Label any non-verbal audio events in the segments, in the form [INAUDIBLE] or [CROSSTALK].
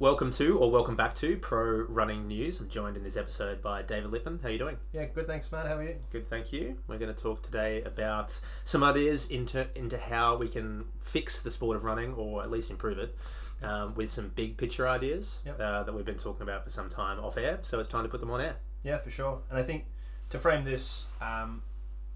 Welcome to or welcome back to Pro Running News. I'm joined in this episode by David Lippman. How are you doing? Yeah, good. Thanks, Matt. How are you? Good, thank you. We're going to talk today about some ideas into into how we can fix the sport of running or at least improve it. Um, with some big picture ideas Yep. uh, that we've been talking about for some time off air, so it's time to put them on air. Yeah, for sure. And I think to frame this, um,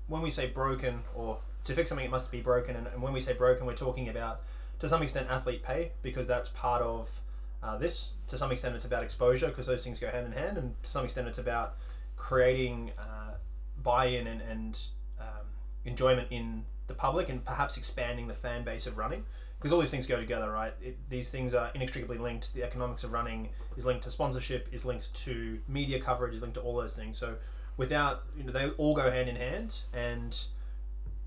when we say broken or to fix something, it must be broken. And, and when we say broken, we're talking about to some extent athlete pay because that's part of uh, this. To some extent, it's about exposure because those things go hand in hand, and to some extent, it's about creating uh, buy-in and, and um, enjoyment in the public, and perhaps expanding the fan base of running. Because all these things go together, right? It, these things are inextricably linked. The economics of running is linked to sponsorship, is linked to media coverage, is linked to all those things. So, without you know, they all go hand in hand, and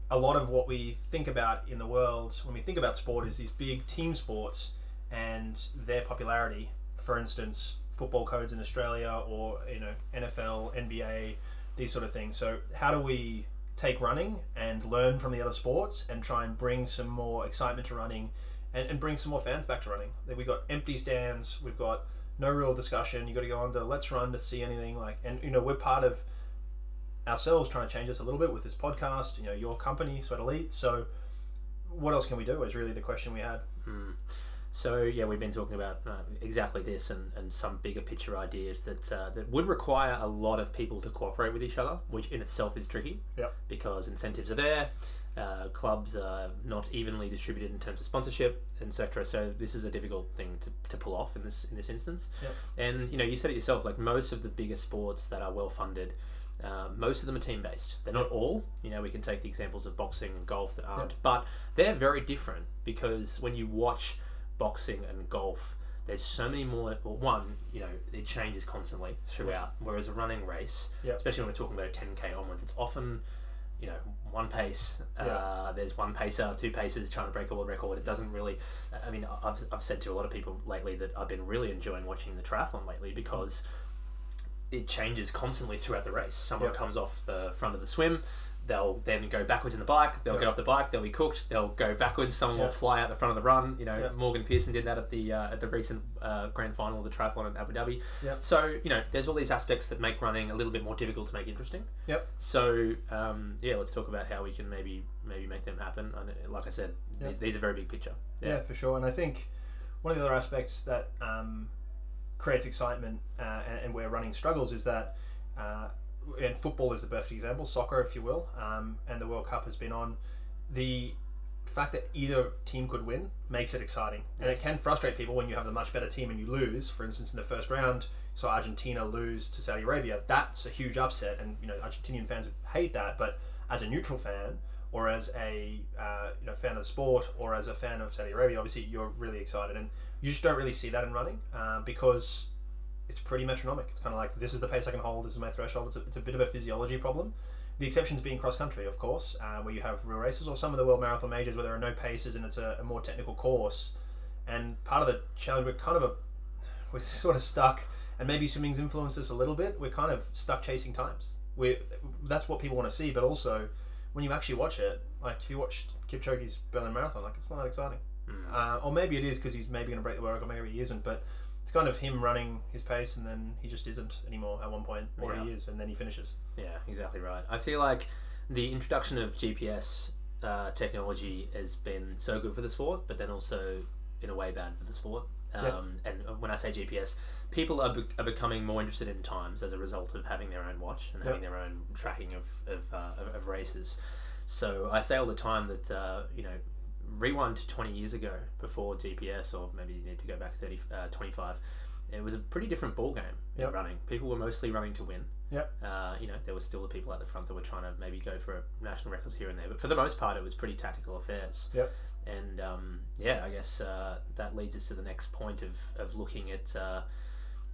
a lot of what we think about in the world when we think about sport is these big team sports and their popularity. For instance, football codes in Australia, or you know, NFL, NBA, these sort of things. So, how do we take running and learn from the other sports and try and bring some more excitement to running and, and bring some more fans back to running? We've got empty stands. We've got no real discussion. You got to go on to Let's Run to see anything like, and you know, we're part of ourselves trying to change this a little bit with this podcast. You know, your company, Sweat Elite. So, what else can we do? Is really the question we had. Hmm. So yeah, we've been talking about uh, exactly this and, and some bigger picture ideas that uh, that would require a lot of people to cooperate with each other, which in itself is tricky. Yep. Because incentives are there, uh, clubs are not evenly distributed in terms of sponsorship, etc. So this is a difficult thing to, to pull off in this in this instance. Yep. And you know, you said it yourself. Like most of the bigger sports that are well funded. Uh, most of them are team based. They're not all. You know, we can take the examples of boxing and golf that aren't, but they're very different because when you watch boxing and golf, there's so many more. Well, one, you know, it changes constantly throughout. Whereas a running race, Yeah. especially when we're talking about a 10k onwards, it's often, you know, one pace. Uh, there's one pacer, two paces trying to break a world record. It doesn't really. I mean, I've, I've said to a lot of people lately that I've been really enjoying watching the triathlon lately because it changes constantly throughout the race. Someone Yeah. comes off the front of the swim. They'll then go backwards in the bike. They'll Yeah. get off the bike. They'll be cooked. They'll go backwards. Someone Yeah. will fly out the front of the run. You know, Yeah. Morgan Pearson did that at the uh, at the recent uh, grand final of the triathlon in Abu Dhabi. Yeah. So you know, there's all these aspects that make running a little bit more difficult to make interesting. Yep. So um, yeah, let's talk about how we can maybe maybe make them happen. And like I said, Yeah. these, these are very big picture. Yeah. for sure. And I think one of the other aspects that um, creates excitement uh, and, and where running struggles is that, uh, and football is the perfect example, soccer, if you will, um, and the World Cup has been on. The fact that either team could win makes it exciting, and Yes. it can frustrate people when you have a much better team and you lose. For instance, in the first round, saw Argentina lose to Saudi Arabia. That's a huge upset, and you know Argentinian fans hate that. But as a neutral fan, or as a uh, you know fan of the sport, or as a fan of Saudi Arabia, obviously you're really excited, and you just don't really see that in running uh, because it's pretty metronomic. It's kind of like this is the pace I can hold, this is my threshold. It's a, it's a bit of a physiology problem. The exceptions being cross country, of course, uh, where you have real races, or some of the world marathon majors where there are no paces and it's a, a more technical course. And part of the challenge, we're kind of a we're sort of stuck, and maybe swimming's influenced us a little bit. We're kind of stuck chasing times. We that's what people want to see, but also when you actually watch it, like if you watched Kipchoge's Berlin Marathon, like it's not that exciting. Mm. Uh, or maybe it is because he's maybe going to break the world record, maybe he isn't. But it's kind of him running his pace, and then he just isn't anymore at one point, or Yeah. he is, and then he finishes. Yeah, exactly right. I feel like the introduction of GPS uh, technology has been so good for the sport, but then also in a way bad for the sport. Um, And when I say GPS, people are, be- are becoming more interested in times as a result of having their own watch and having their own tracking of of, uh, of of races. So I say all the time that uh, you know rewind to 20 years ago before GPS, or maybe you need to go back 30, uh, 25. It was a pretty different ball game Yep. running. People were mostly running to win. Yep. Uh, you know, there were still the people at the front that were trying to maybe go for national records here and there, but for the most part, it was pretty tactical affairs. Yep. And um, yeah, I guess uh, that leads us to the next point of, of looking at uh,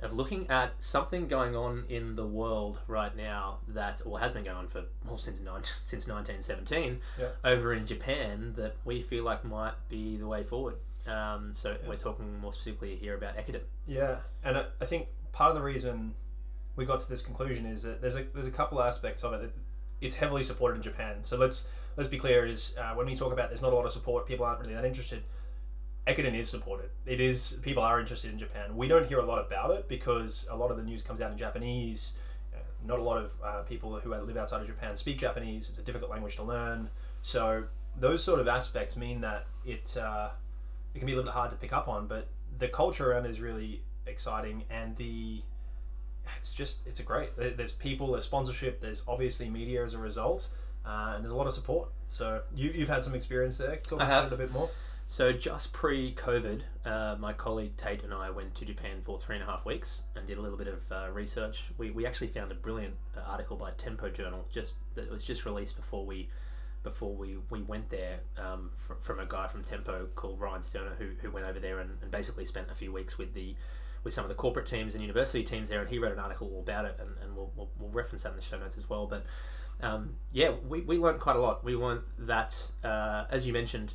of looking at something going on in the world right now that or has been going on for well since nine, [LAUGHS] since nineteen seventeen Yeah. over in Japan that we feel like might be the way forward. Um, so we're talking more specifically here about Ekiden. Yeah, and I, I think part of the reason we got to this conclusion is that there's a there's a couple aspects of it. that It's heavily supported in Japan. So let's let's be clear: is uh, when we talk about there's not a lot of support, people aren't really that interested. Ekiden is supported. It is people are interested in Japan. We don't hear a lot about it because a lot of the news comes out in Japanese. Uh, Not a lot of uh, people who live outside of Japan speak Japanese. It's a difficult language to learn. So those sort of aspects mean that it uh, it can be a little bit hard to pick up on. But the culture around it is really exciting, and the it's just it's a great. There's people, there's sponsorship, there's obviously media as a result, uh, and there's a lot of support. So you you've had some experience there. Talk I us have. a bit more. So just pre-COVID, uh, my colleague Tate and I went to Japan for three and a half weeks and did a little bit of uh, research. We, we actually found a brilliant uh, article by Tempo Journal just that was just released before we before we, we went there um, fr- from a guy from Tempo called Ryan Sterner who, who went over there and, and basically spent a few weeks with the with some of the corporate teams and university teams there. And he wrote an article all about it and, and we'll, we'll, we'll reference that in the show notes as well. But um, yeah we, we learned quite a lot. We learned that uh, as you mentioned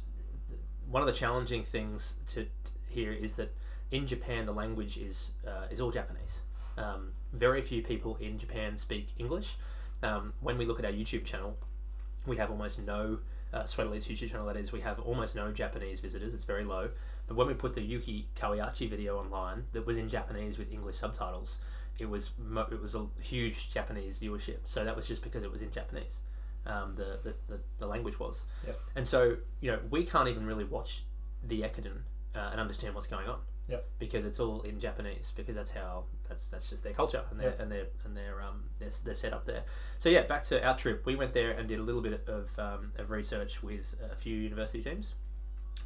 one of the challenging things to, to here is that in Japan the language is uh, is all Japanese. Um, very few people in Japan speak English. Um, when we look at our YouTube channel, we have almost no uh, YouTube channel. That is, we have almost no Japanese visitors. It's very low. But when we put the Yuki Kawauchi video online, that was in Japanese with English subtitles, it was mo- it was a huge Japanese viewership. So that was just because it was in Japanese. Um, the, the, the, the language was. Yep. And so, you know, we can't even really watch the Ekiden uh, and understand what's going on. Yep. Because it's all in Japanese, because that's how that's that's just their culture and their Yep. and their and their um their, their setup there. So yeah, back to our trip. We went there and did a little bit of, um, of research with a few university teams.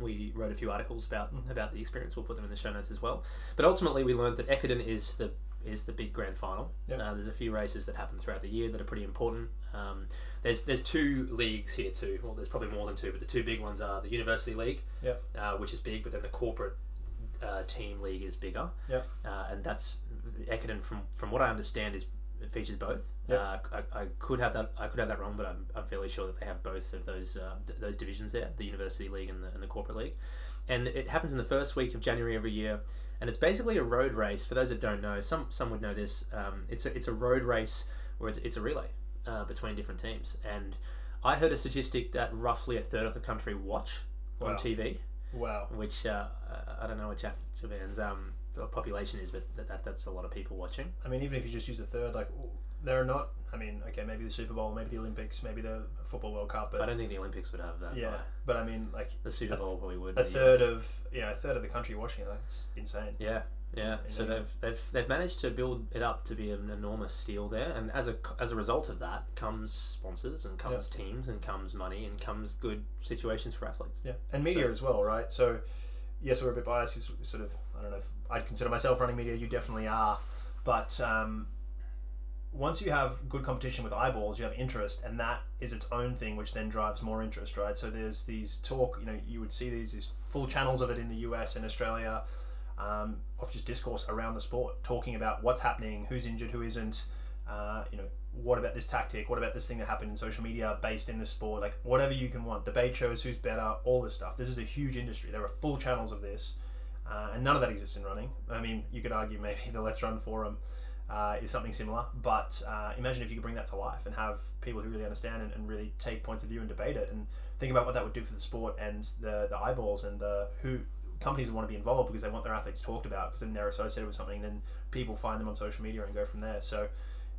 We wrote a few articles about Mhm. about the experience. We'll put them in the show notes as well. But ultimately, we learned that Ekiden is the is the big grand final. Yep. Uh, there's a few races that happen throughout the year that are pretty important. Um, there's there's two leagues here too. Well, there's probably more than two, but the two big ones are the University League, Yep. uh, which is big, but then the corporate uh, team league is bigger. Yep. Uh, and that's Ekiden from from what I understand is it features both. Yep. Uh, I, I could have that I could have that wrong, but I'm, I'm fairly sure that they have both of those uh, d- those divisions there, the University League and the, and the corporate league. And it happens in the first week of January every year and it's basically a road race. For those that don't know, some some would know this. Um, it's a it's a road race where it's, it's a relay uh, between different teams. And I heard a statistic that roughly a third of the country watch Wow. on TV, Wow. which uh, I- don't know what Japan's um, population is, but that, that that's a lot of people watching. I mean, even if you just use a third, like there are not. I mean, okay, maybe the Super Bowl, maybe the Olympics, maybe the Football World Cup, But I don't think the Olympics would have that. yeah. high. But I mean, like the Super a th- Bowl probably would. a third US. of know a third of the country watching it. That's insane. Yeah, yeah. You So know. they've, they've they've managed to build it up to be an enormous deal there, and as a as a result of that comes sponsors and comes teams and comes money and comes good situations for athletes. Yeah, and media So- as well, right? So, yes, we're a bit biased. Sort of, I don't know if I'd consider myself running media. You definitely are, but um, once you have good competition with eyeballs, you have interest, and that is its own thing, which then drives more interest, right? So there's these talk, you know, you would see these, these full channels of it in the US and Australia, um, of just discourse around the sport, talking about what's happening, who's injured, who isn't, uh, you know, what about this tactic, what about this thing that happened in social media based in the sport, like whatever you can want, debate shows, who's better, all this stuff. This is a huge industry. There are full channels of this, uh, and none of that exists in running. I mean, you could argue maybe [LAUGHS] the Let's Run forum uh, is something similar, but uh, imagine if you could bring that to life and have people who really understand and, and really take points of view and debate it, and think about what that would do for the sport and the the eyeballs and the who companies would want to be involved because they want their athletes talked about because then they're associated with something. Then people find them on social media and go from there. So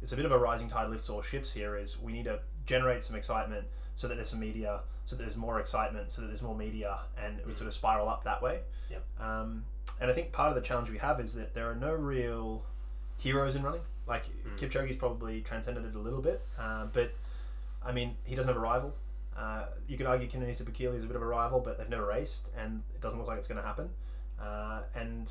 it's a bit of a rising tide lifts all ships here. Is we need to generate some excitement so that there's some media, so that there's more excitement, so that there's more media, and we sort of spiral up that way. Yep. Um, and I think part of the challenge we have is that there are no real heroes in running. Like Mm. Kipchoge's probably transcended it a little bit, uh, but I mean he doesn't have a rival. Uh, you could argue Kenenisa Bekele is a bit of a rival, but they've never raced, and it doesn't look like it's going to happen. Uh, and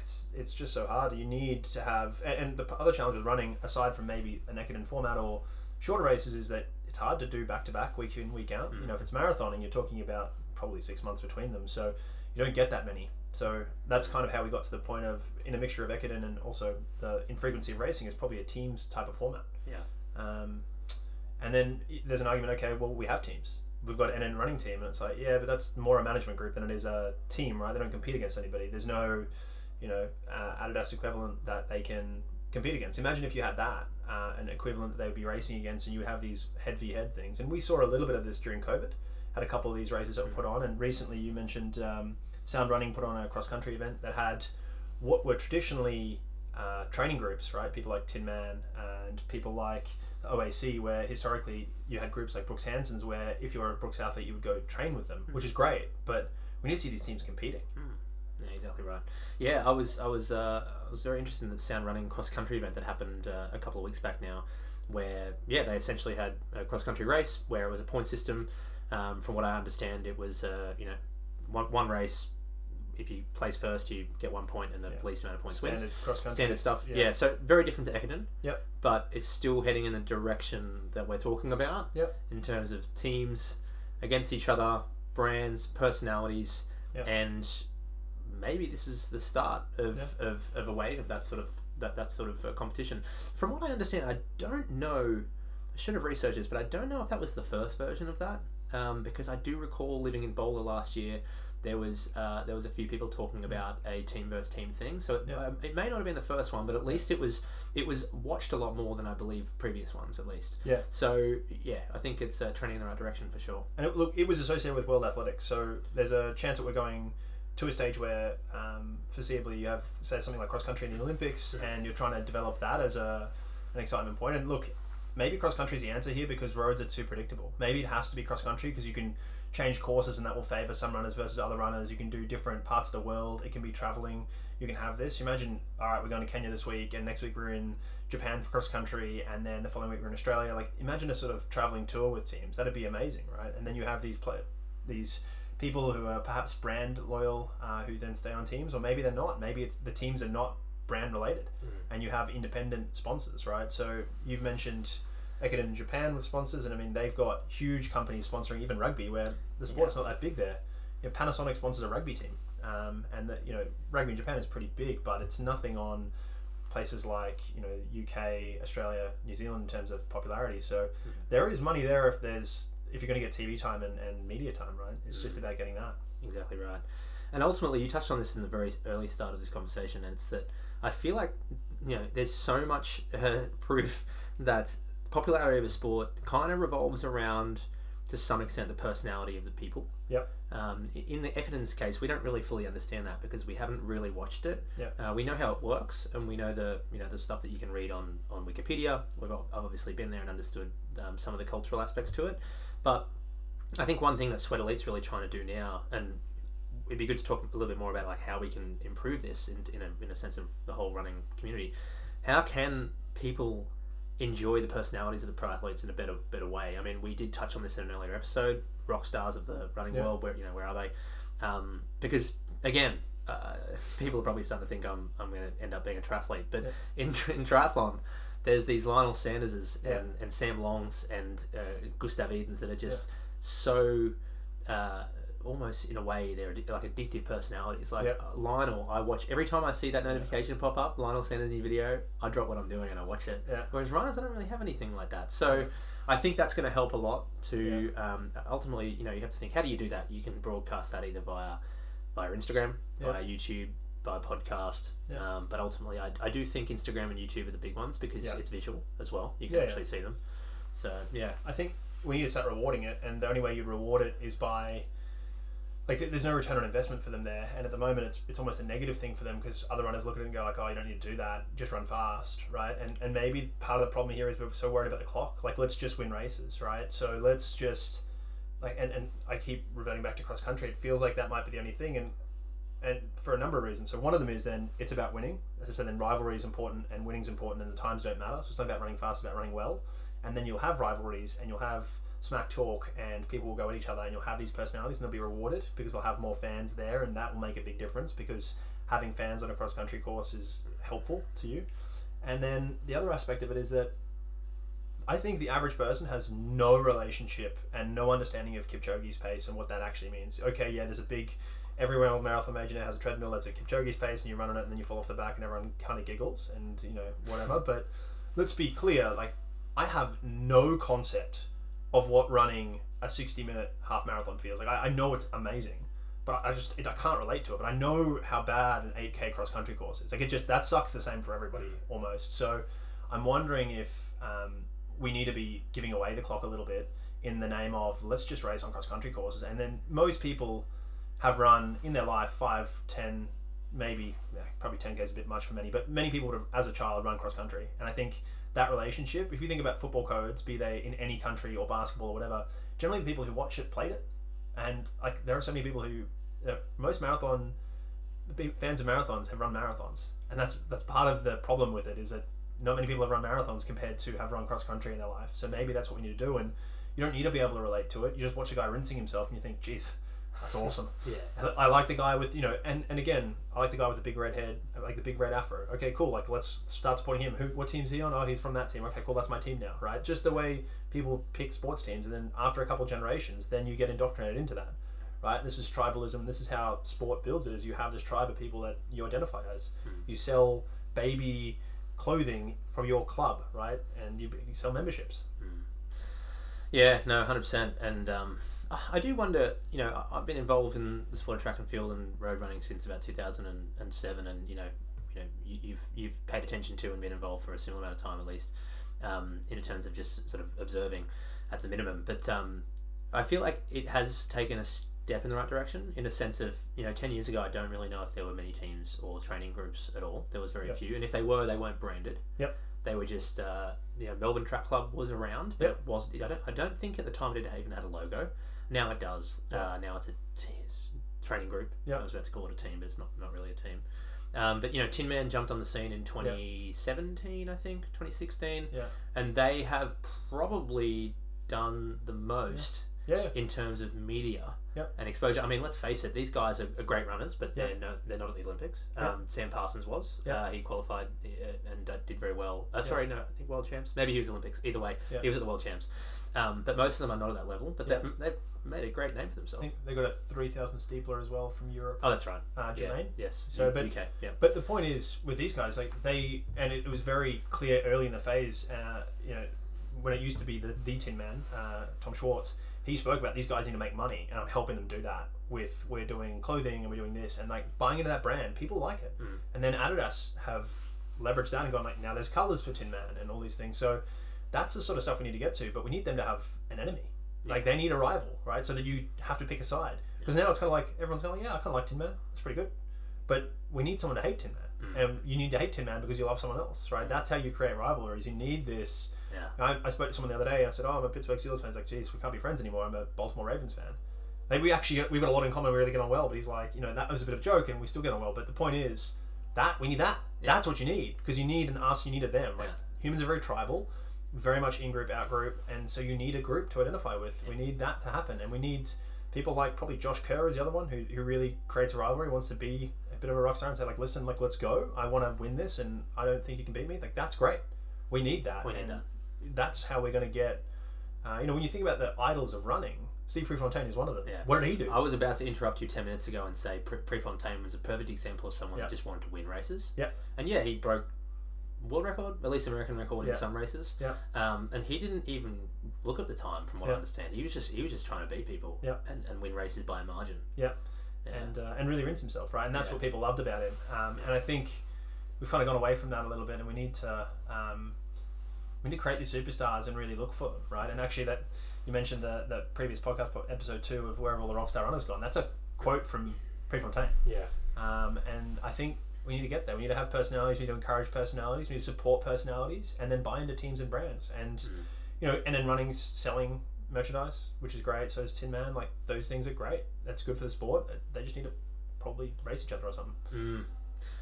it's it's just so hard. You need to have, and, and the other challenge with running, aside from maybe an Ekiden format or shorter races, is that it's hard to do back to back, week in, week out. You Mm. know, if it's marathoning, you're talking about probably six months between them, so you don't get that many. So that's kind of how we got to the point of in a mixture of Ekiden and also the infrequency of racing is probably a teams type of format. Yeah. Um, and then there's an argument. Okay, well we have teams. We've got an NN running team, and it's like yeah, but that's more a management group than it is a team, right? They don't compete against anybody. There's no, you know, uh, Adidas equivalent that they can compete against. Imagine if you had that, uh, an equivalent that they would be racing against, and you would have these head v head things. And we saw a little bit of this during COVID. Had a couple of these races that were put on, and recently you mentioned um, Sound Running put on a cross country event that had what were traditionally uh, training groups, right? People like Tinman and people like OAC, where historically you had groups like Brooks Hanson's, where if you were a Brooks athlete, you would go train with them, which is great. But we need to see these teams competing. Yeah, exactly right. Yeah, I was I was uh, I was very interested in the sound running cross country event that happened uh, a couple of weeks back now, where yeah they essentially had a cross country race where it was a point system. Um, from what I understand, it was uh, you know one one race. If you place first, you get one point, and the Yeah. least amount of points wins. Standard cross country. Standard stuff. Yeah. Yeah. So very different to Ekiden. Yep. But it's still heading in the direction that we're talking about. Yep. In terms of teams against each other, brands, personalities, Yep. and maybe this is the start of, of, of a wave of that sort of that, that sort of uh, competition. From what I understand, I don't know. I should have researched this, but I don't know if that was the first version of that. Um, because I do recall living in Boulder last year, there was uh, there was a few people talking about a team versus team thing. So it, Yeah. um, it may not have been the first one, but at least it was it was watched a lot more than I believe previous ones, at least. Yeah. So yeah, I think it's uh, trending in the right direction for sure. And it, look, it was associated with World Athletics, so there's a chance that we're going to a stage where, um, foreseeably, you have say something like cross country in the Olympics, and you're trying to develop that as a an excitement point. And look, maybe cross country is the answer here because roads are too predictable. Maybe it has to be cross country because you can change courses and that will favor some runners versus other runners. You can do different parts of the world. It can be traveling. You can have this. You Imagine, all right, we're going to Kenya this week, and next week we're in Japan for cross country, and then the following week we're in Australia. Like, imagine a sort of traveling tour with teams. That'd be amazing, right? And then you have these play, these people who are perhaps brand loyal, uh, who then stay on teams, or maybe they're not. Maybe it's the teams are not brand related, and you have independent sponsors, right? So you've mentioned Ekiden in Japan with sponsors, and I mean they've got huge companies sponsoring even rugby, where the sport's not that big there. You know, Panasonic sponsors a rugby team, um, and that you know rugby in Japan is pretty big, but it's nothing on places like you know UK, Australia, New Zealand in terms of popularity. So there is money there if there's if you're going to get TV time and, and media time, right? It's just about getting that. Exactly right. And ultimately, you touched on this in the very early start of this conversation, and it's that I feel like you know there's so much uh, [LAUGHS] proof that popularity of a sport kind of revolves around to some extent the personality of the people. Yep. Um, in the Ekiden's case, we don't really fully understand that because we haven't really watched it. Yep. Uh, we know how it works, and we know the you know the stuff that you can read on on Wikipedia. We've I've obviously been there and understood um, some of the cultural aspects to it, but I think one thing that Sweat Elite's really trying to do now, and it'd be good to talk a little bit more about like how we can improve this in, in, a, in a sense of the whole running community. How can people enjoy the personalities of the pro athletes in a better better way? I mean, we did touch on this in an earlier episode. Rock stars of the running Yeah. world, where you know where are they? Um, because again, uh, [LAUGHS] people are probably starting to think I'm I'm going to end up being a triathlete, but Yeah. in [LAUGHS] in triathlon. There's these Lionel Sanderses Yeah. and, and Sam Longs and uh, Gustav Idens that are just so uh, almost in a way they're like addictive personalities. Like Yep. uh, Lionel, I watch every time I see that notification pop up. Lionel Sanders new video. I drop what I'm doing and I watch it. Yeah. Whereas runners, I don't really have anything like that. So I think that's going to help a lot. To um, ultimately, you know, you have to think how do you do that? You can broadcast that either via via Instagram, Yeah. via YouTube, via podcast. Yeah. Um, but ultimately, I, I do think Instagram and YouTube are the big ones because Yeah. it's visual as well. You can Yeah, yeah. actually see them. So yeah, I think we need to start rewarding it, and the only way you reward it is by like there's no return on investment for them there, and at the moment it's it's almost a negative thing for them because other runners look at it and go like, oh, you don't need to do that, just run fast, right? And and maybe part of the problem here is we're so worried about the clock, like let's just win races, right? So let's just like and, and I keep reverting back to cross country. It feels like that might be the only thing, and and for a number of reasons. So one of them is then it's about winning. As I said, then rivalry is important and winning's important, and the times don't matter. So it's not about running fast, it's about running well. And then you'll have rivalries, and you'll have smack talk, and people will go at each other, and you'll have these personalities, and they'll be rewarded because they'll have more fans there, and that will make a big difference because having fans on a cross country course is helpful to you. And then the other aspect of it is that I think the average person has no relationship and no understanding of Kipchoge's pace and what that actually means. Okay, yeah, there's a big every world marathon major now has a treadmill that's at Kipchoge's pace, and you run on it, and then you fall off the back, and everyone kind of giggles and you know whatever. [LAUGHS] but let's be clear, like I have no concept of what running a 60 minute half marathon feels like. I, I know it's amazing, but I just it, I can't relate to it. But I know how bad an 8k cross country course is. Like it just that sucks the same for everybody almost. So I'm wondering if um, we need to be giving away the clock a little bit in the name of let's just race on cross country courses, and then most people have run in their life five, ten, maybe yeah, probably ten k is a bit much for many, but many people would have, as a child, run cross country, and I think that relationship. If you think about football codes, be they in any country or basketball or whatever, generally the people who watch it played it, and like there are so many people who uh, most marathon fans of marathons have run marathons, and that's that's part of the problem with it is that not many people have run marathons compared to have run cross country in their life. So maybe that's what we need to do, and you don't need to be able to relate to it. You just watch a guy rinsing himself, and you think, "Geez, that's awesome." Yeah. I like the guy with you know, and and again, I like the guy with the big red head, like the big red afro. Okay, cool. Like let's start supporting him. Who, what team's he on? Oh, he's from that team. Okay, cool. That's my team now, right? Just the way people pick sports teams, and then after a couple generations, then you get indoctrinated into that, right? This is tribalism. This is how sport builds it. Is you have this tribe of people that you identify as. You sell baby clothing from your club, right? And you, you sell memberships. Yeah, no, hundred percent. And um, I do wonder. You know, I've been involved in the sport of track and field and road running since about two thousand and seven, and you know, you know, you, you've you've paid attention to and been involved for a similar amount of time at least, um, in terms of just sort of observing, at the minimum. But um, I feel like it has taken a step in the right direction in a sense of you know ten years ago I don't really know if there were many teams or training groups at all. There was very Yep. few, and if they were, they weren't branded. Yep. They were just uh, you know Melbourne Track Club was around, but Yep. it was I don't I don't think at the time it even had a logo. Now it does. Yeah. Uh, now it's a t- training group. Yep. I was about to call it a team, but it's not not really a team. Um, but you know, Tinman jumped on the scene in 2017, I think, 2016, Yeah. and they have probably done the most Yeah. in terms of media Yep. and exposure. I mean, let's face it; these guys are, are great runners, but they're no, they're not at the Olympics. Yep. Um, Sam Parsons was. Yep. Uh, he qualified uh, and uh, did very well. Uh, sorry, no, I think world champs. Maybe he was Olympics. Either way, Yep. he was at the world champs. Um, but most of them are not at that level. But Yep. they've, they've made a great name for I themselves. think they got a 3,000 steepler as well from Europe, Oh, that's right. uh, Yeah. Jermaine. Yes. So, but- UK. Yeah. But the point is, with these guys, like they, and it, was very clear early in the phase, uh, you know, when it used to be the, the Tinman, uh, Tom Schwartz, he spoke about these guys need to make money, and I'm helping them do that with we're doing clothing and we're doing this, and like buying into that brand, people like it, Mm. and then Adidas have leveraged that and gone like, now there's colors for Tinman and all these things, so that's the sort of stuff we need to get to, but we need them to have an enemy. Like they need a rival, right? So that you have to pick a side. Because now it's kind of like everyone's going, yeah, I kind of like Tinman. It's pretty good. But we need someone to hate Tinman, Mm. and you need to hate Tinman because you love someone else, right? That's how you create rivalries. You need this. Yeah. I, I spoke to someone the other day. and I said, "Oh, I'm a Pittsburgh Steelers fan." He's like, "Geez, we can't be friends anymore. I'm a Baltimore Ravens fan." Like we actually we've got a lot in common. We really get on well. But he's like, you know, that was a bit of a joke, and we still get on well. But the point is that we need that. Yeah. That's what you need because you need an us, you need a them. Like Yeah. humans are very tribal, very much in group, out group, and so you need a group to identify with. We need that to happen, and we need people like probably Josh Kerr is the other one who, who really creates a rivalry, wants to be a bit of a rock star and say like, listen, like let's go. I want to win this, and I don't think you can beat me. Like that's great. We need that. We need and that. That's how we're going to get. Uh, you know, when you think about the idols of running, Steve Prefontaine is one of them. Yeah. What did he do? I was about to interrupt you 10 minutes ago and say Pre- Prefontaine was a perfect example of someone Yeah. that just wanted to win races. Yeah. And yeah, he broke world record, at least American record Yeah. in some races. Yeah. Um, and he didn't even look at the time, from what I understand. He was just he was just trying to beat people Yeah. and, and win races by a margin. Yeah. Yeah. and uh, and really rinse himself, right? And that's Yeah. what people loved about him. Um, and I think we've kind of gone away from that a little bit, and we need to um, we need to create these superstars and really look for them, right? And actually, that you mentioned the the previous podcast episode two of where have all the rockstar runners gone. That's a quote from Prefontaine. yeah. Um, and I think we need to get there. We need to have personalities. We need to encourage personalities. We need to support personalities, and then buy into teams and brands. And Mm. you know, and then running, selling merchandise, which is great. So is Tinman. Like those things are great. That's good for the sport. They just need to probably race each other or something. Mm.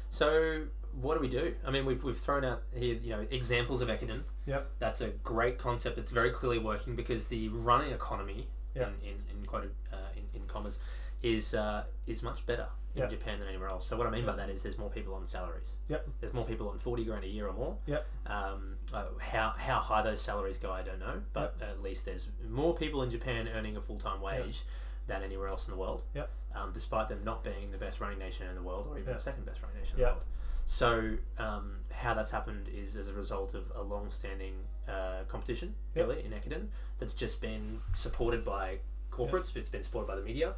So what do we do? I mean, we've, we've thrown out here, you know, examples of Ekiden. Yep. That's a great concept. It's very clearly working because the running economy, Yeah. in, in, in quoted uh, in, in commas, is uh, is much better in Yeah. Japan than anywhere else. So what I mean by that is there's more people on salaries. Yep. There's more people on forty grand a year or more. Yep. Um, uh, how how high those salaries go, I don't know, but at least there's more people in Japan earning a full time wage than anywhere else in the world. Yep. Um, despite them not being the best running nation in the world, or even the second best running nation in the world. So um, how that's happened is as a result of a long-standing uh, competition, Yep. really, in Ekiden that's just been supported by corporates. It's been supported by the media,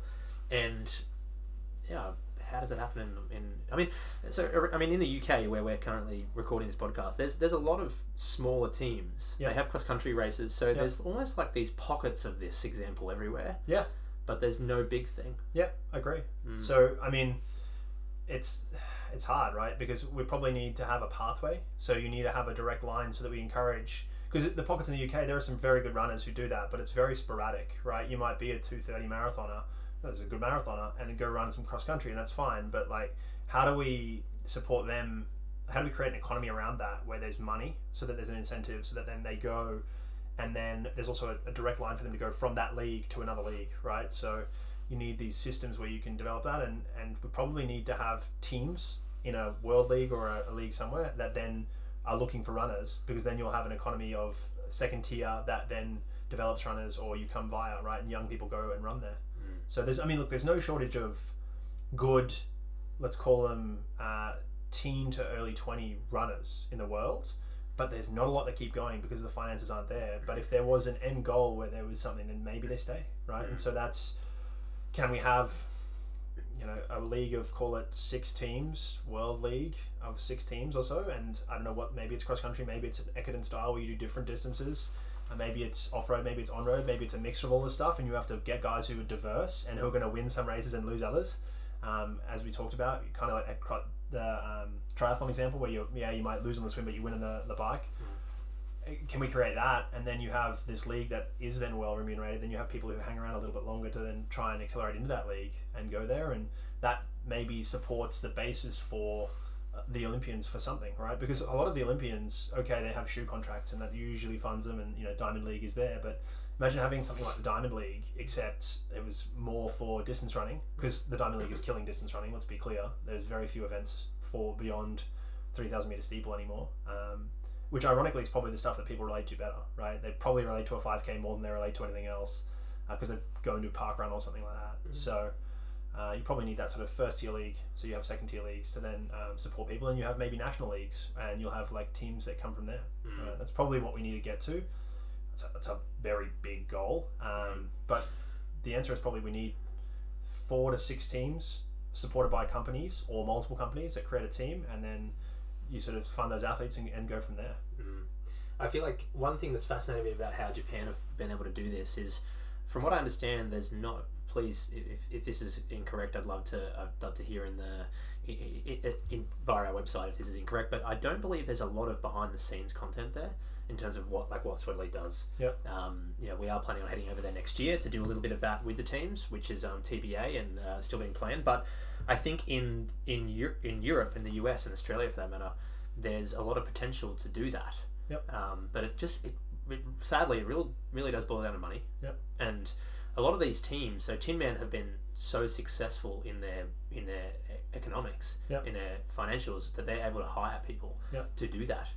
and yeah, how does it happen in, in? I mean, so I mean, in the UK where we're currently recording this podcast, there's there's a lot of smaller teams. Yeah. They have cross-country races, so there's almost like these pockets of this example everywhere. Yeah. but there's no big thing. Yeah, I agree. Mm. So I mean, it's it's hard, right? Because we probably need to have a pathway. So you need to have a direct line so that we encourage. Because the pockets in the UK, there are some very good runners who do that, but it's very sporadic, right? You might be a two thirty marathoner, there's a good marathoner, and go run some cross country, and that's fine. But like, how do we support them? How do we create an economy around that where there's money, so that there's an incentive, so that then they go, and then there's also a, a direct line for them to go from that league to another league, right? So you need these systems where you can develop that and, and we probably need to have teams in a world league or a, a, league somewhere that then are looking for runners because then you'll have an economy of second tier that then develops runners or you come via right and young people go and run there Mm. so there's i mean look there's no shortage of good let's call them uh, teen to early 20 runners in the world but there's not a lot that keep going because the finances aren't there but if there was an end goal where there was something then maybe they stay right Mm. and so that's can we have you know a league of call it six teams world league of six teams or so? And i don't know what maybe it's cross country maybe it's an Ekiden style where you do different distances. And maybe it's off-road maybe it's on-road maybe it's a mixture of all this stuff and you have to get guys who are diverse and who are going to win some races and lose others. Um, as we talked about kind of like the um, triathlon example where you yeah you might lose on the swim but you win on the, the bike can we create that? And then you have this league that is then well remunerated. Then you have people who hang around a little bit longer to then try and accelerate into that league and go there. And that maybe supports the basis for uh, the olympians for something right? Because a lot of the olympians okay they have shoe contracts and that usually funds them and you know diamond league is there. But imagine having something like the diamond league except it was more for distance running because the diamond league is killing distance running let's be clear. There's very few events for beyond 3000 meter steeple anymore. Um, which ironically is probably the stuff that people relate to better, right? They probably relate to a 5k more than they relate to anything else because uh, they go into a park run or something like that. Mhm. So uh, you probably need that sort of first tier league. So you have second tier leagues to then um, support people, and you have maybe national leagues, and you'll have like teams that come from there. Mm. Right? That's probably what we need to get to. That's a, that's a very big goal, um, but the answer is probably we need four to six teams supported by companies or multiple companies that create a team, and then you sort of fund those athletes and, and go from there. Mm. I feel like one thing that's fascinating me about how Japan have been able to do this is, from what I understand, there's not. Please, if, if this is incorrect, I'd love to. I'd love to hear in the in, in, in via our website if this is incorrect. But I don't believe there's a lot of behind the scenes content there in terms of what like what Elite does. Yep. Um, you know, we are planning on heading over there next year to do a little bit of that with the teams, which is um, TBA and uh, still being planned. But I think in in Eu- in Europe, in the US, and Australia for that matter, there's a lot of potential to do that. Yep. Um, but it just it, it sadly it really really does boil down to money. Yep. And a lot of these teams, so Tinman have been so successful in their in their economics, Yep. in their financials, that they're able to hire people Yep. to do that.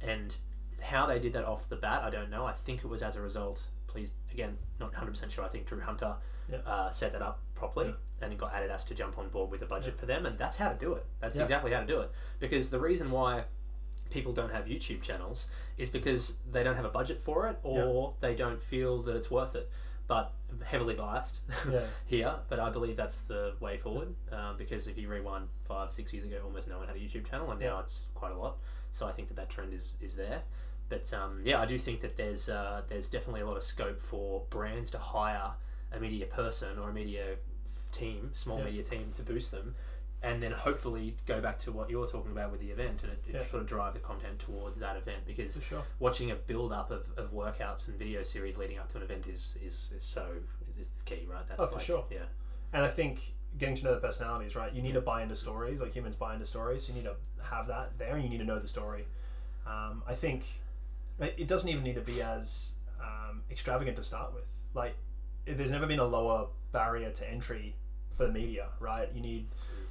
And how they did that off the bat, I don't know. I think it was as a result. Please, again, not hundred percent sure. I think Drew Hunter uh, set that up properly, Yeah. and it got Adidas to jump on board with a budget Yeah. for them, and that's how to do it. That's exactly how to do it. Because the reason why people don't have YouTube channels is because they don't have a budget for it, or they don't feel that it's worth it. But heavily biased [LAUGHS] Yeah. here, but I believe that's the way forward. Um, because if you rewind five, six years ago, almost no one had a YouTube channel, and now it's quite a lot. So I think that that trend is is there. But um, yeah, I do think that there's uh, there's definitely a lot of scope for brands to hire a media person or a media team, small Yeah. media team, to boost them, and then hopefully go back to what you're talking about with the event and it, it Yeah. sort of drive the content towards that event because sure. watching a build up of, of workouts and video series leading up to an event is is, is so is, is the key, right? That's Oh, for like, sure. Yeah. And I think getting to know the personalities, right? You need to buy into stories, like humans buy into stories. So you need to have that there, and you need to know the story. Um, I think it doesn't even need to be as um, extravagant to start with. Like, there's never been a lower barrier to entry for the media, right? You need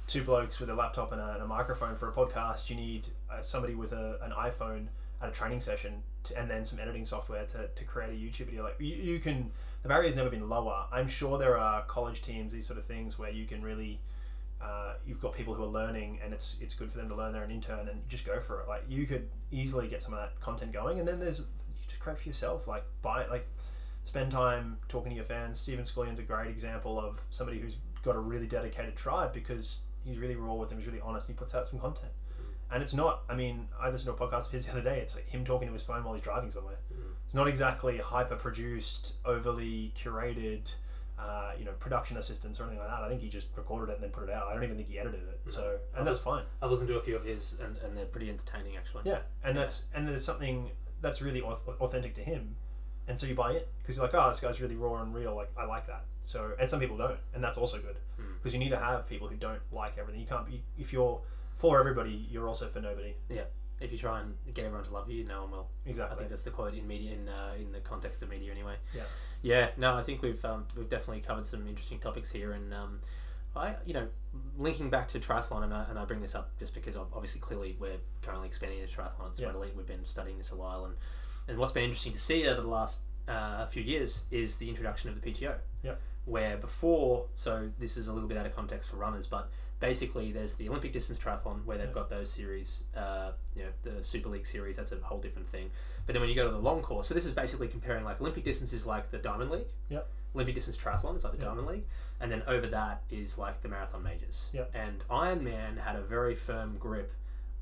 two blokes with a laptop and a, and a microphone for a podcast. You need uh, somebody with a, an iPhone at a training session, to, and then some editing software to, to create a YouTube video. Like you, you can, the barrier's never been lower. I'm sure there are college teams, these sort of things, where you can really, uh, you've got people who are learning, and it's it's good for them to learn. They're an intern, and you just go for it. Like you could easily get some of that content going, and then there's you just create for yourself. Like buy like spend time talking to your fans. Stephen Scullion's a great example of somebody who's got a really dedicated tribe because he's really raw with them. He's really honest. He puts out some content. And it's not, I mean, I listened to a podcast of his the other day. It's like him talking to his phone while he's driving somewhere. Mm. It's not exactly hyper produced, overly curated, uh, you know, production assistants or anything like that. I think he just recorded it and then put it out. I don't even think he edited it. So, and that's fine. I've listened to a few of his, and, and they're pretty entertaining actually. Yeah, and that's and there's something that's really authentic to him, and so you buy it because you're like, oh, this guy's really raw and real. Like I like that. So, and some people don't, and that's also good Mm. because you need to have people who don't like everything. You can't be if you're for everybody, you're also for nobody. If you try and get everyone to love you, no one will. Exactly. I think that's the quote in media, in uh, in the context of media, anyway. Yeah. Yeah. No, I think we've um, we've definitely covered some interesting topics here, and um, I you know linking back to triathlon, and I, and I bring this up just because obviously clearly we're currently expanding into triathlon at Yeah. Sprint Elite. We've been studying this a while, and and what's been interesting to see over the last uh, few years is the introduction of the PTO. Yep. Where before, so this is a little bit out of context for runners, but basically there's the Olympic distance triathlon where they've got those series, uh, you know, the Super League series. That's a whole different thing. But then when you go to the long course, so this is basically comparing like Olympic distance is like the Diamond League. Yep. Olympic distance triathlon is like the Yep. Diamond League, and then over that is like the marathon majors. Yep. And Ironman had a very firm grip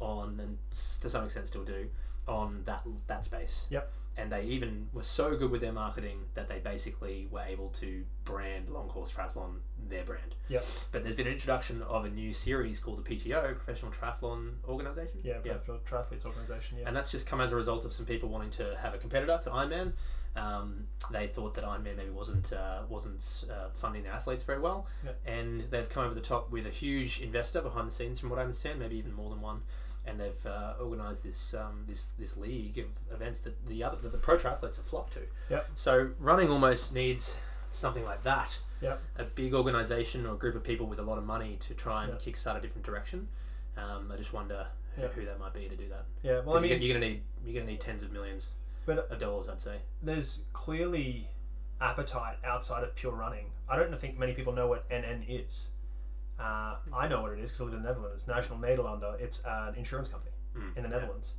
on, and to some extent still do, on that that space. Yep. And they even were so good with their marketing that they basically were able to brand long course triathlon their brand. Yep. But there's been an introduction of a new series called the PTO, Professional Triathlon Organization. Yeah, Professional Triathletes Organization. Yeah. And that's just come as a result of some people wanting to have a competitor to Ironman. Um, they thought that Ironman maybe wasn't uh, wasn't uh, funding their athletes very well, Yep. and they've come over the top with a huge investor behind the scenes, from what I understand, maybe even more than one. And they've uh, organised this um, this this league of events that the other that the pro triathletes have flocked to. Yep. So running almost needs something like that. Yep. A big organisation or a group of people with a lot of money to try and Yep. kickstart a different direction. Um, I just wonder who, Yep. who that might be to do that. yeah. Well, I you're mean, gonna- you're gonna need you're gonna need tens of millions But- of dollars, I'd say. there's clearly appetite outside of pure running. I don't think many people know what NN is. Uh, I know what it is because I live in the Netherlands. National Nederlander. It's an insurance company Mm, in the yeah, Netherlands.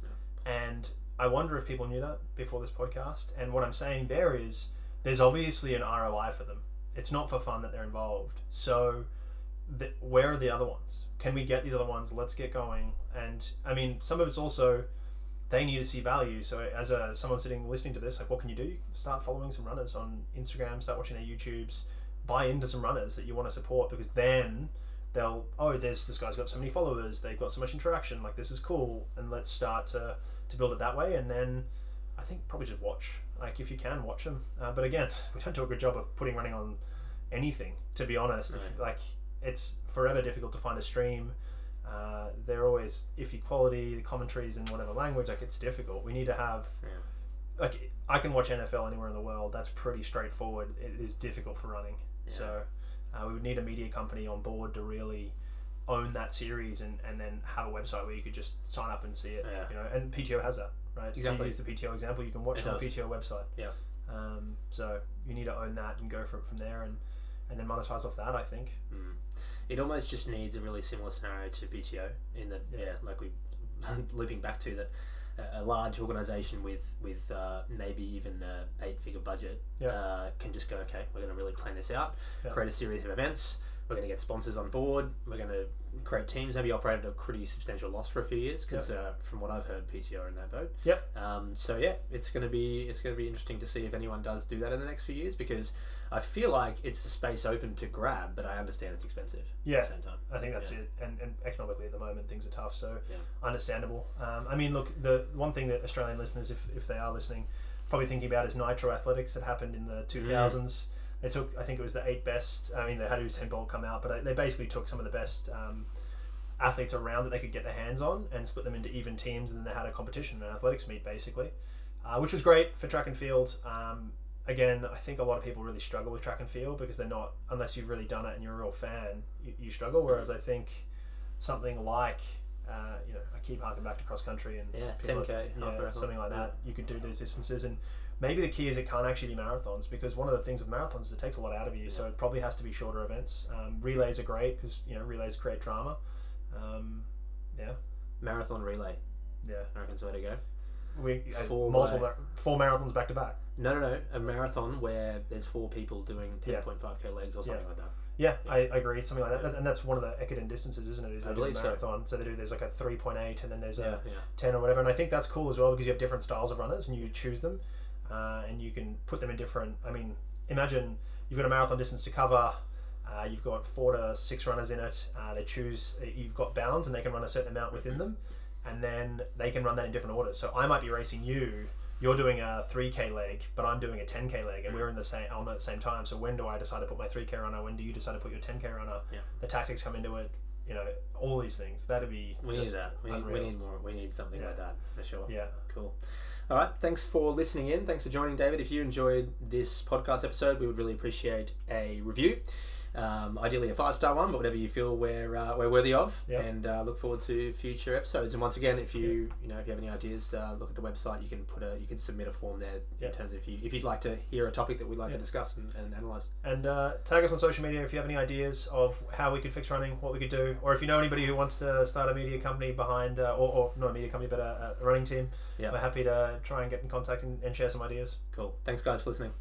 And I wonder if people knew that before this podcast. And what I'm saying there is there's obviously an ROI for them. It's not for fun that they're involved. So th- where are the other ones? Can we get these other ones? Let's get going. And I mean, some of it's also they need to see value. So as a someone sitting listening to this, like what can you do? Start following some runners on Instagram. Start watching their YouTubes. Buy into some runners that you want to support because then they'll oh there's this guy's got so many followers. They've got so much interaction. Like this is cool. And let's start to to build it that way. And then I think probably just watch. Like if you can watch them. Uh, but again, [LAUGHS] we don't do a good job of putting running on anything. To be honest, If- like it's forever difficult to find a stream. Uh, they're always iffy quality, the commentaries in whatever language. Like it's difficult. We need to have Yeah. like I can watch NFL anywhere in the world. That's pretty straightforward. It is difficult for running. Yeah. So uh, we would need a media company on board to really own that series and, and then have a website where you could just sign up and see it. Yeah. You know, and PTO has that, right? So Exactly. you use the PTO example. You can watch It it on the. PTO website. Yeah. Um, so you need to own that and go from from there and and then monetize off that. I think. Mm. It almost just needs a really similar scenario to PTO in that, yeah, Yeah. like we [LAUGHS] looping back to that. A- large organization with with uh, maybe even a eight figure budget uh, can just go okay. We're going to really plan this out. Create a series of events. We're going to get sponsors on board. We're going to create teams. Maybe operate at a pretty substantial loss for a few years because uh, from what I've heard, PTO are in that boat. Yep. Um, so yeah, it's going to be it's going to be interesting to see if anyone does do that in the next few years because I feel like it's a space open to grab, but I understand it's expensive. Yeah. At the same time. I think that's Yeah. it. And, and economically at the moment things are tough, so Yeah. understandable. Um, I mean, look, the one thing that Australian listeners, if, if they are listening, probably thinking about is Nitro Athletics that happened in the 2000s. They took, I think it was the eight best. I mean, they had Usain Bolt come out, but they basically took some of the best um, athletes around that they could get their hands on and split them into even teams, and then they had a competition, an athletics meet, basically, uh, which was great for track and field. Um, again, I think a lot of people really struggle with track and field because they're not, unless you've really done it and you're a real fan, you, you struggle. Whereas I think something like, uh, you know, I keep harking back to cross country and Yeah, 10K, half yeah, something like that. You could do those distances and. Maybe the key is it can't actually be marathons because one of the things with marathons is it takes a lot out of you. So it probably has to be shorter events. Um, relays are great because you know relays create drama. Um, yeah, Marathon relay. yeah. I reckon the way to go. We uh, Four multiple four marathons back to back. No, no, no. A marathon where there's four people doing Yeah. 10.5k legs or something Yeah. like that. Yeah, I, I agree. Something like that, and that's one of the Ekiden distances, isn't it? Is I they do believe so. marathon. So. they do there's like a three point eight, and then there's Yeah, a yeah. ten or whatever. And I think that's cool as well because you have different styles of runners, and you choose them, uh, and you can put them in different. I mean, imagine you've got a marathon distance to cover. Uh, you've got four to six runners in it. Uh, they choose. You've got bounds, and they can run a certain amount within them, and then they can run that in different orders. So I might be racing you. You're doing a 3k leg, but I'm doing a 10k leg, and we're in the same on at the same time. So when do I decide to put my 3k runner? When do you decide to put your 10k runner? Yeah. The tactics come into it. You know, all these things. That'd be We need that. We need, we need more. We need something Yeah. like that for sure. Yeah. Cool. All right. Thanks for listening in. Thanks for joining, David. If you enjoyed this podcast episode, we would really appreciate a review. Um, ideally, a five star one, but whatever you feel we're uh, we're worthy of. Yeah. And uh, look forward to future episodes. And once again, if you you know if you have any ideas, uh, look at the website. You can put a you can submit a form there Yeah. in terms of if you if you'd like to hear a topic that we'd like Yeah. to discuss and, and analyze. And uh, tag us on social media if you have any ideas of how we could fix running, what we could do, or if you know anybody who wants to start a media company behind, uh, or, or not a media company, but a, a running team. We're happy to try and get in contact and, and share some ideas. Cool. Thanks, guys, for listening.